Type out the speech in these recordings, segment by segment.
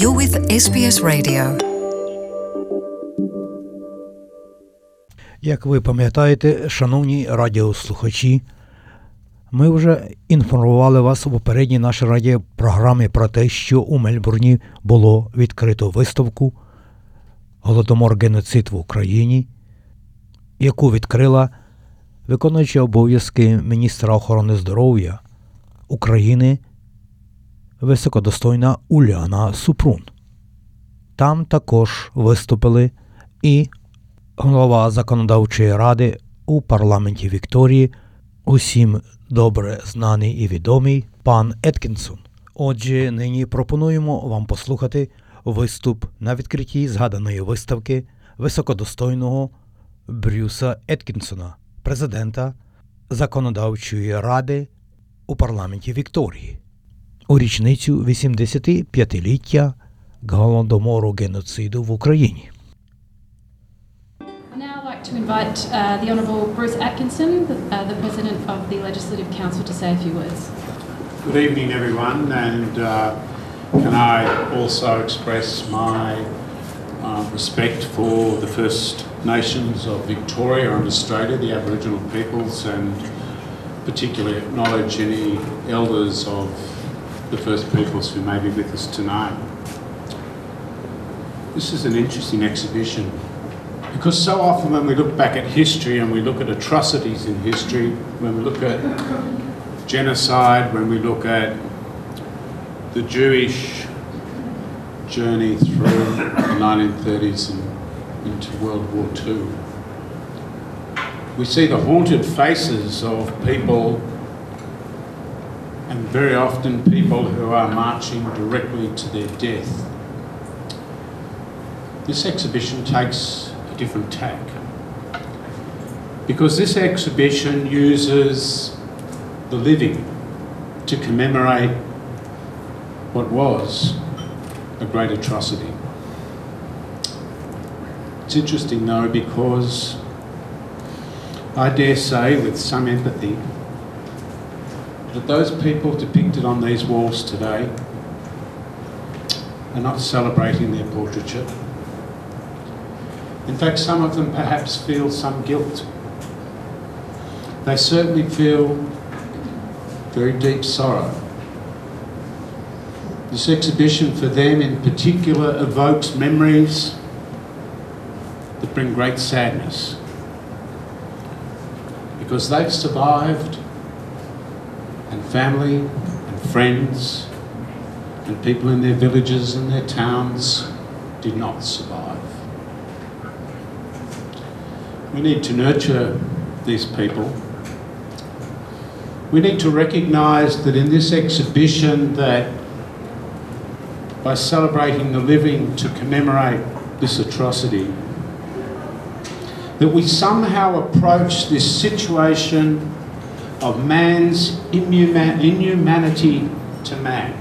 You're with SBS Radio. Як ви пам'ятаєте, шановні радіослухачі, ми вже інформували вас у попередній нашій радіопрограмі про те, що у Мельбурні було відкрито виставку Голодомор геноцид в Україні, яку відкрила виконуюча обов'язки міністра охорони здоров'я України високодостойна Уляна Супрун. Там також виступили і голова законодавчої ради у парламенті Вікторії, усім добре знаний і відомий пан Еткінсон. Отже, нині пропонуємо вам послухати виступ на відкритті згаданої виставки високодостойного Брюса Еткінсона, президента законодавчої ради у парламенті Вікторії у річницю 85-ліття голодомору геноциду в Україні. I'd now like to invite uh, the Honourable Bruce Atkinson, the, uh, the President of the Legislative Council, to say a few words. Good evening, everyone, and uh, can I also express my uh, respect for the First Nations of Victoria and Australia, the Aboriginal peoples, and particularly acknowledge any elders of the First Peoples who may be with us tonight. This is an interesting exhibition because so often when we look back at history and we look at atrocities in history, when we look at genocide, when we look at the Jewish journey through the 1930s and into World War II, we see the haunted faces of people and very often people who are marching directly to their death. This exhibition takes a different tack because this exhibition uses the living to commemorate what was a great atrocity. It's interesting though because I dare say with some empathy that those people depicted on these walls today are not celebrating their portraiture. In fact, some of them perhaps feel some guilt. They certainly feel very deep sorrow. This exhibition for them in particular evokes memories that bring great sadness because they've survived and family and friends and people in their villages and their towns did not survive. We need to nurture these people. We need to recognise that in this exhibition that by celebrating the living to commemorate this atrocity, that we somehow approach this situation of man's inhuma- inhumanity to man.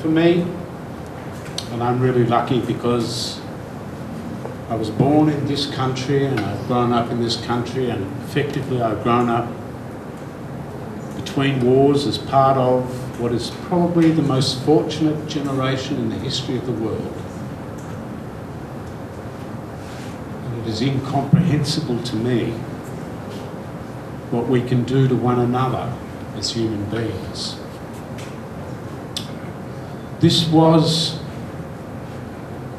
For me, and I'm really lucky because I was born in this country and I've grown up in this country, and effectively I've grown up between wars as part of what is probably the most fortunate generation in the history of the world. And it is incomprehensible to me what we can do to one another as human beings. This was,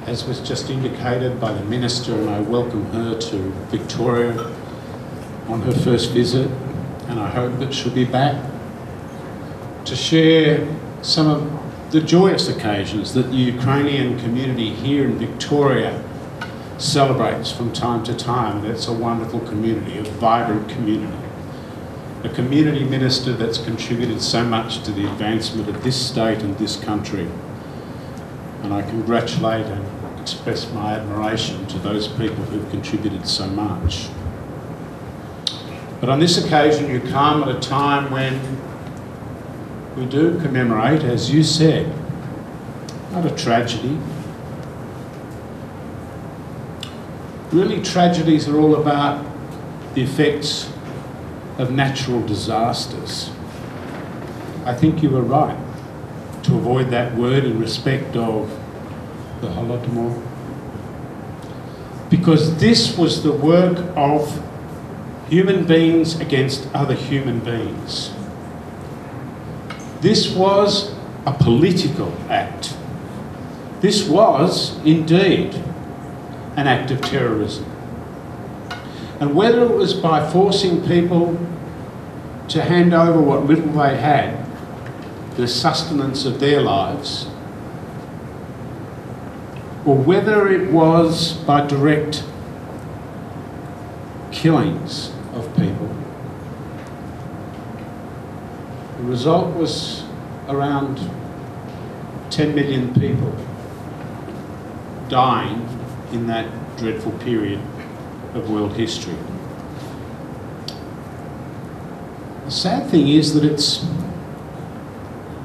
as was just indicated by the Minister, and I welcome her to Victoria on her first visit, and I hope that she'll be back to share some of the joyous occasions that the Ukrainian community here in Victoria celebrates from time to time. It's a wonderful community, a vibrant community. A community minister that's contributed so much to the advancement of this state and this country. And I congratulate and express my admiration to those people who've contributed so much. But on this occasion, you come at a time when we do commemorate, as you said, not a tragedy. Really, tragedies are all about the effects of natural disasters. I think you were right to avoid that word in respect of the Holodomor. Because this was the work of human beings against other human beings. This was a political act. This was indeed an act of terrorism. And whether it was by forcing people to hand over what little they had, the sustenance of their lives, or whether it was by direct killings of people, the result was around 10 million people dying in that dreadful period of world history. The sad thing is that it's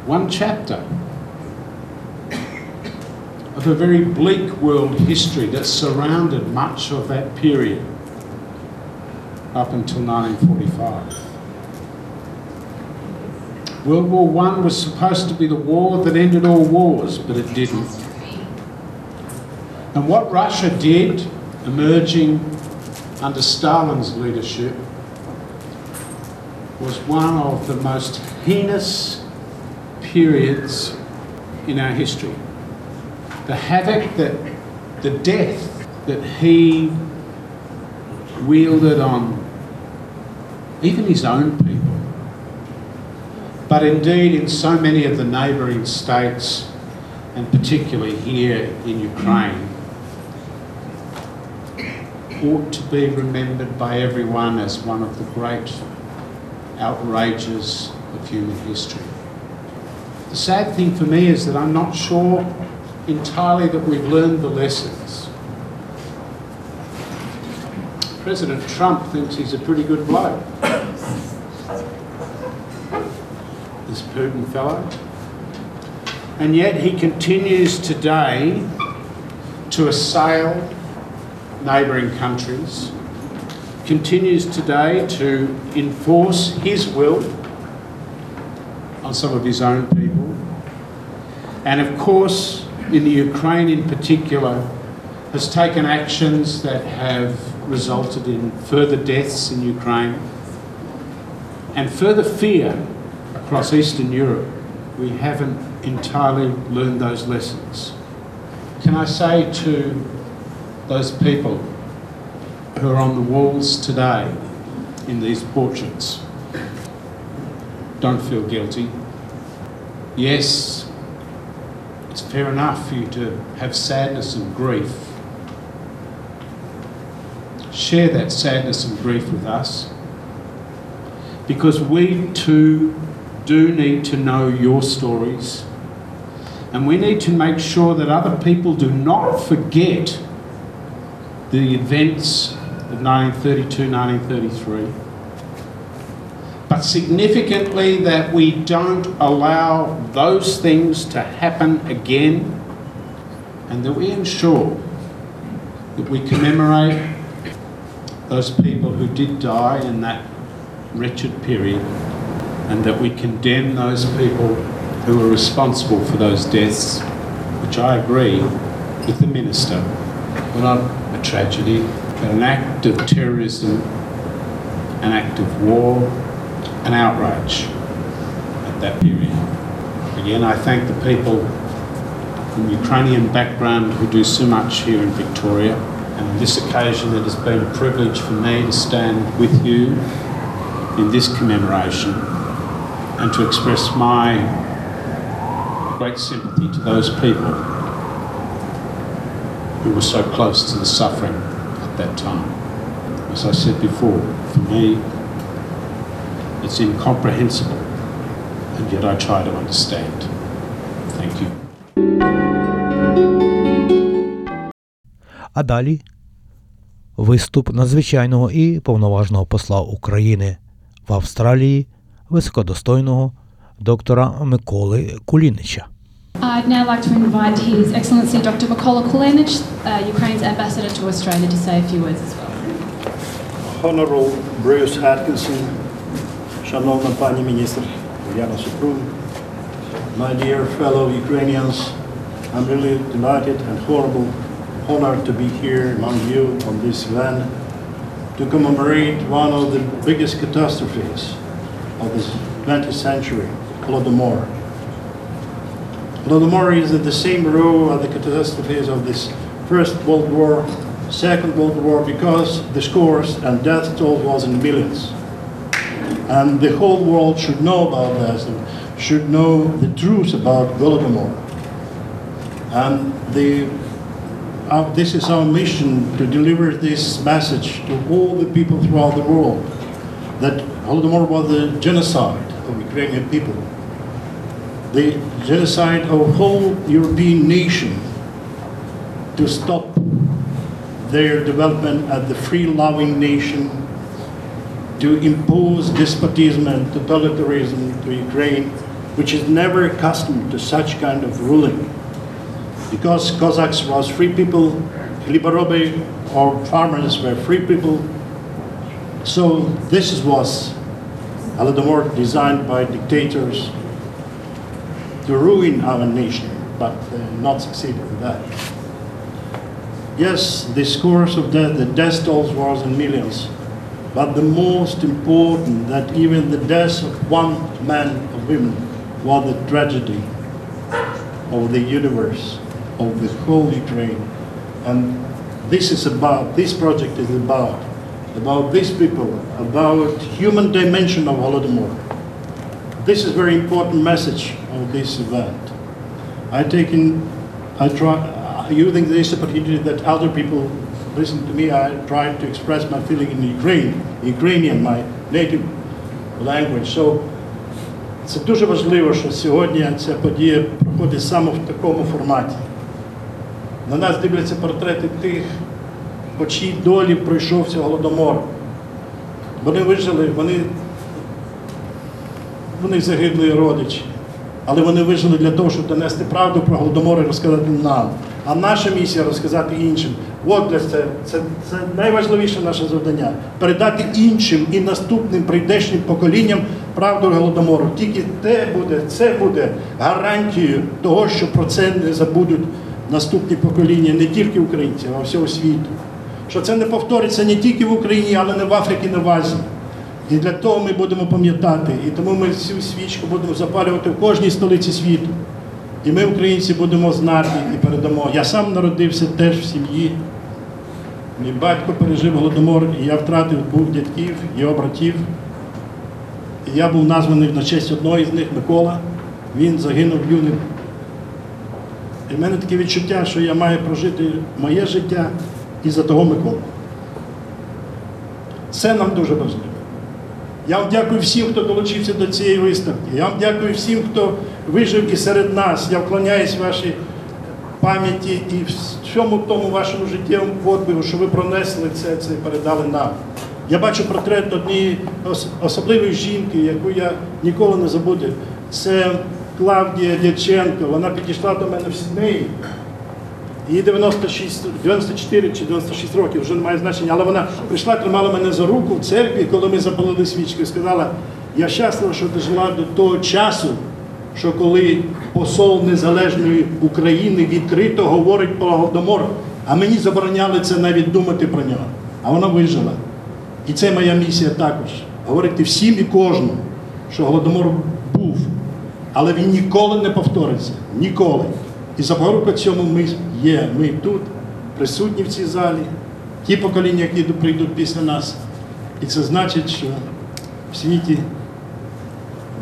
one chapter of a very bleak world history that surrounded much of that period up until 1945. World War One was supposed to be the war that ended all wars, but it didn't. And what Russia did, emerging under Stalin's leadership, was one of the most heinous periods in our history. The havoc that, the death that he wielded on even his own people, but indeed in so many of the neighbouring states, and particularly here in Ukraine, ought to be remembered by everyone as one of the great outrages of human history. The sad thing for me is that I'm not sure entirely that we've learned the lessons. President Trump thinks he's a pretty good bloke. This Putin fellow. And yet he continues today to assail neighbouring countries, continues today to enforce his will on some of his own people, and of course, in the Ukraine in particular, has taken actions that have resulted in further deaths in Ukraine and further fear across Eastern Europe. We haven't entirely learned those lessons. Can I say to those people who are on the walls today in these portraits, don't feel guilty. Yes, it's fair enough for you to have sadness and grief. Share that sadness and grief with us because we too do need to know your stories and we need to make sure that other people do not forget the events of 1932 1933 but significantly that we don't allow those things to happen again and that we ensure that we commemorate those people who did die in that wretched period and that we condemn those people who were responsible for those deaths, which I agree with the Minister. Not a tragedy, but an act of terrorism, an act of war, an outrage at that period. Again, I thank the people from Ukrainian background who do so much here in Victoria. And on this occasion, it has been a privilege for me to stand with you in this commemoration and to express my great sympathy to those people who were so close to the suffering at that time. As I said before, for me, it's incomprehensible, and yet I try to understand. Thank you. А далі виступ надзвичайного і повноважного посла України в Австралії високодостойного доктора Миколи Кулінича. I'd now like to invite His Excellency Dr. Mykola Kulinich, uh, Ukraine's ambassador to Australia, to say a few words as well. Honorable Bruce Atkinson, Shanovna Pani Minister, Uliana Suprun, my dear fellow Ukrainians, I'm really delighted and horrible honored to be here among you on this land to commemorate one of the biggest catastrophes of this 20th century, Holodomor. Holodomor is in the same row of the catastrophes of this First World War, Second World War, because the scores and death toll was in millions. And the whole world should know about this, and should know the truth about Holodomor. And the, uh, this is our mission to deliver this message to all the people throughout the world that Holodomor was a genocide of Ukrainian people, the genocide of whole European nation to stop their development as the free-loving nation, to impose despotism and totalitarianism to Ukraine, which is never accustomed to such kind of ruling because Cossacks was free people, khliboroby or farmers were free people. So this was Holodomor designed by dictators to ruin our nation, but uh, not succeed in that. Yes, the scores of death, the death tolls was in millions, but the most important that even the death of one man or woman was the tragedy of the universe, of the whole Ukraine. And this is about, this project is about, about these people, about human dimension of Holodomor. This is very important message this event. I taken, I try, uh, using this opportunity that other people listen to me, I try to express my feeling in Ukraine, Ukrainian, my native language. So це дуже важливо, що сьогодні ця подія проходить саме в такому форматі. На нас дивляться портрети тих, по чиїй долі пройшовся голодомор. Вони вижили, вони, вони загиблі родичі, але вони вижили для того, щоб донести правду про голодомор і розказати нам. А наша місія розказати іншим. От для це, це, це найважливіше наше завдання передати іншим і наступним прийдешнім поколінням правду голодомору. Тільки те буде, це буде гарантією того, що про це не забудуть наступні покоління, не тільки українців, а всього світу. Що це не повториться не тільки в Україні, але не в Африці, не в Азії. І для того ми будемо пам'ятати, і тому ми цю свічку будемо запалювати в кожній столиці світу. І ми, українці, будемо знати і передамо. Я сам народився теж в сім'ї. Мій батько пережив голодомор, і я втратив двох дядьків, його братів. І я був названий на честь одного із них Микола. Він загинув юним. І в мене таке відчуття, що я маю прожити моє життя і за того Миколу. Це нам дуже важливо. Я вам дякую всім, хто долучився до цієї виставки. Я вам дякую всім, хто вижив і серед нас. Я вклоняюсь вашій пам'яті і всьому тому вашому життєвому подвигу, що ви пронесли це, це і передали нам. Я бачу портрет однієї особливої жінки, яку я ніколи не забуду. Це Клавдія Дяченко. Вона підійшла до мене в Сіднеї. Їй 96, 94 чи 96 років, вже немає значення, але вона прийшла, тримала мене за руку в церкві, коли ми запалили свічки, і сказала, я щаслива, що ти жила до того часу, що коли посол Незалежної України відкрито говорить про Голодомор, а мені забороняли це навіть думати про нього. А вона вижила. І це моя місія також. Говорити всім і кожному, що Голодомор був, але він ніколи не повториться. Ніколи. І запорука цьому ми є. Ми тут, присутні в цій залі, ті покоління, які прийдуть після нас. І це значить, що в світі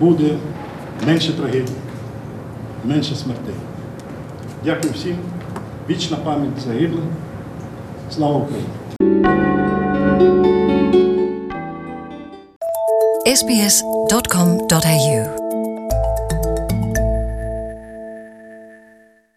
буде менше трагедій, менше смертей. Дякую всім. Вічна пам'ять загиблих. Слава Україні! sbs.com.au